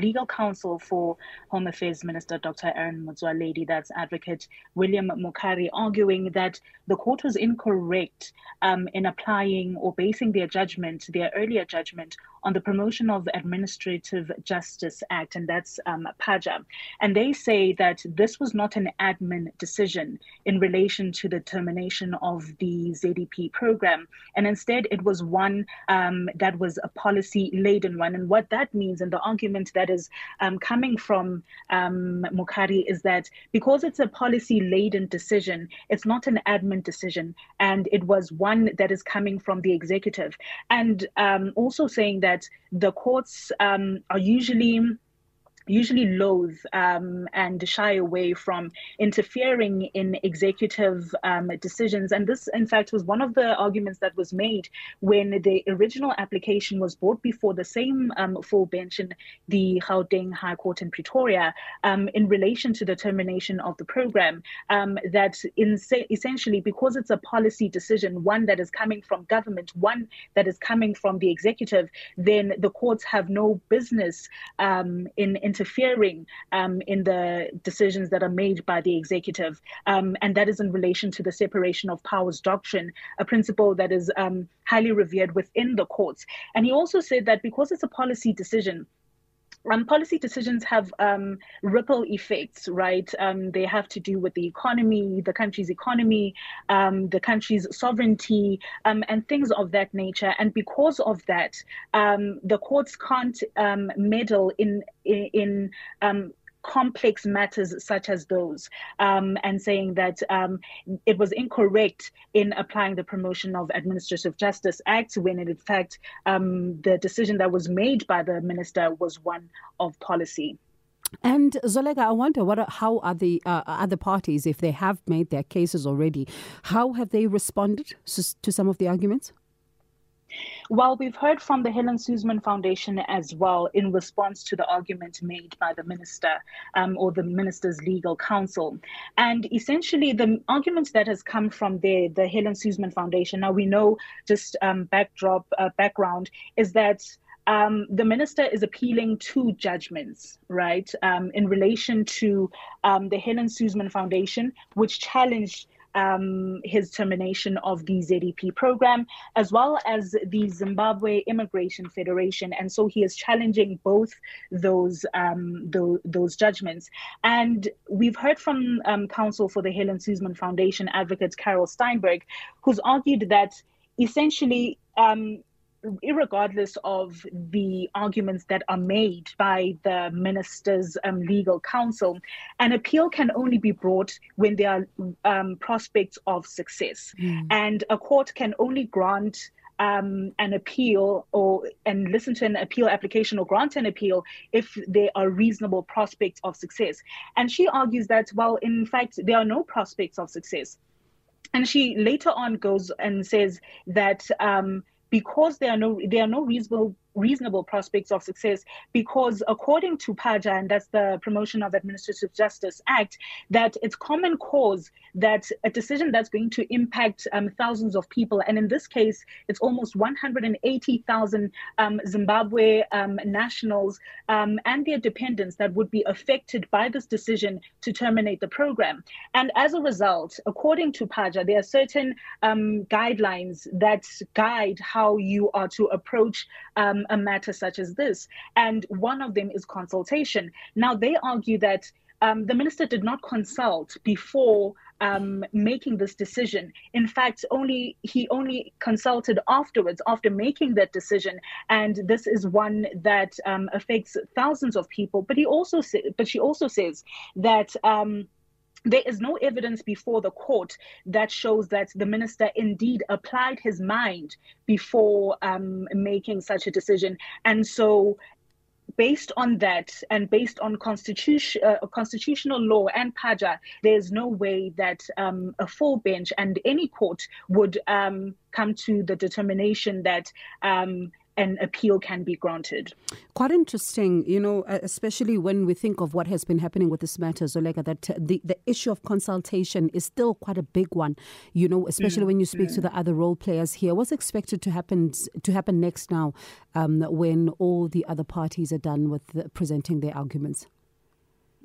Legal counsel for Home Affairs Minister Dr. Aaron Motsoaledi, that's advocate William Mokhari, arguing that the court was incorrect um, in applying or basing their judgment, their earlier judgment, on the Promotion of Administrative Justice Act, and that's um, PAJA. And they say that this was not an admin decision in relation to the termination of the ZEP program, and instead it was one um, that was a policy laden one. And what that means, and the argument that is um, coming from um, Mokhari, is that because it's a policy laden decision, it's not an admin decision, and it was one that is coming from the executive. And um, also saying that the courts um, are usually usually loathe um, and shy away from interfering in executive um, decisions. And this, in fact, was one of the arguments that was made when the original application was brought before the same um, full bench in the Gauteng High Court in Pretoria um, in relation to the termination of the program. Um, that in, essentially, because it's a policy decision, one that is coming from government, one that is coming from the executive, then the courts have no business um, in, in interfering um, in the decisions that are made by the executive. Um, and that is in relation to the separation of powers doctrine, a principle that is um, highly revered within the courts. And he also said that because it's a policy decision, um, policy decisions have um, ripple effects, right? Um, they have to do with the economy, the country's economy, um, the country's sovereignty, um, and things of that nature. And because of that, um, the courts can't meddle in in, in complex matters such as those um, and saying that um, it was incorrect in applying the Promotion of Administrative Justice Act when in fact um, the decision that was made by the minister was one of policy. And Zoleka, I wonder what are, how are the uh, other parties, if they have made their cases already, how have they responded to some of the arguments? Well, we've heard from the Helen Suzman Foundation as well in response to the argument made by the minister um, or the minister's legal counsel. And essentially, the argument that has come from the, the Helen Suzman Foundation, now we know just um, backdrop, uh, background, is that um, the minister is appealing two judgments, right, um, in relation to um, the Helen Suzman Foundation, which challenged um, his termination of the ZEP program, as well as the Zimbabwe Immigration Federation. And so he is challenging both those um, those, those, judgments. And we've heard from um, counsel for the Helen Suzman Foundation, advocate Carol Steinberg, who's argued that essentially um, regardless of the arguments that are made by the minister's um, legal counsel, an appeal can only be brought when there are um, prospects of success. Mm. And a court can only grant um, an appeal or and listen to an appeal application or grant an appeal if there are reasonable prospects of success. And she argues that, well, in fact, there are no prospects of success. And she later on goes and says that um, because there are no there are no reasonable reasonable prospects of success because according to PAJA, and that's the Promotion of Administrative Justice Act, that it's common cause that a decision that's going to impact um, thousands of people, and in this case, it's almost 180,000 um, Zimbabwe um, nationals um, and their dependents that would be affected by this decision to terminate the program. And as a result, according to PAJA, there are certain um, guidelines that guide how you are to approach um, a matter such as this. And one of them is consultation. Now, they argue that um, the minister did not consult before um, making this decision. In fact, only he only consulted afterwards, after making that decision, and this is one that um, affects thousands of people. But he also, sa- but she also says that. There is no evidence before the court that shows that the minister indeed applied his mind before um, making such a decision. And so based on that and based on constitution, uh, constitutional law and PAJA, there's no way that um, a full bench and any court would um, come to the determination that um, an appeal can be granted. Quite interesting, you know, especially when we think of what has been happening with this matter, Zoleka, that the, the issue of consultation is still quite a big one, you know, especially mm, when you speak mm. to the other role players here. What's expected to happen to happen next now um, when all the other parties are done with the, presenting their arguments?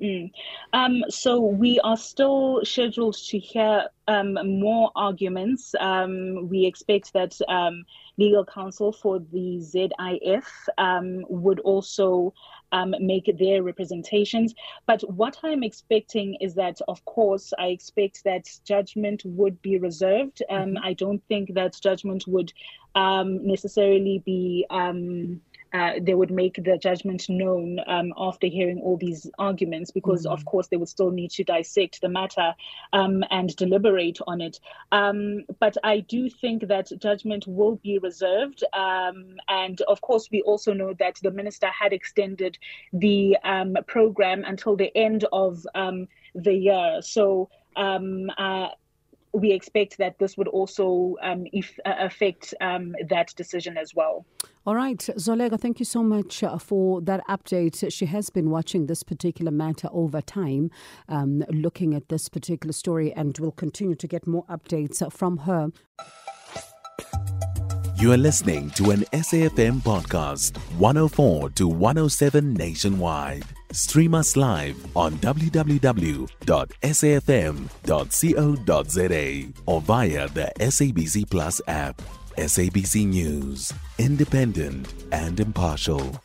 Mm. Um, so we are still scheduled to hear um, more arguments. Um, we expect that um, legal counsel for the ZIF um, would also um, make their representations. But what I'm expecting is that, of course, I expect that judgment would be reserved. Mm-hmm. I don't think that judgment would necessarily be uh, they would make the judgment known um, after hearing all these arguments, because mm-hmm. of course they would still need to dissect the matter um, and deliberate on it. Um, but I do think that judgment will be reserved, um, and of course we also know that the minister had extended the um, program until the end of um, the year. So. Uh, we expect that this would also um, if, uh, affect um, that decision as well. All right, Zoleka, thank you so much uh, for that update. She has been watching this particular matter over time, um, looking at this particular story, and will continue to get more updates from her. You are listening to an SAFM podcast, 104 to 107 nationwide. Stream us live on www.safm.co.za or via the SABC Plus app. SABC News, independent and impartial.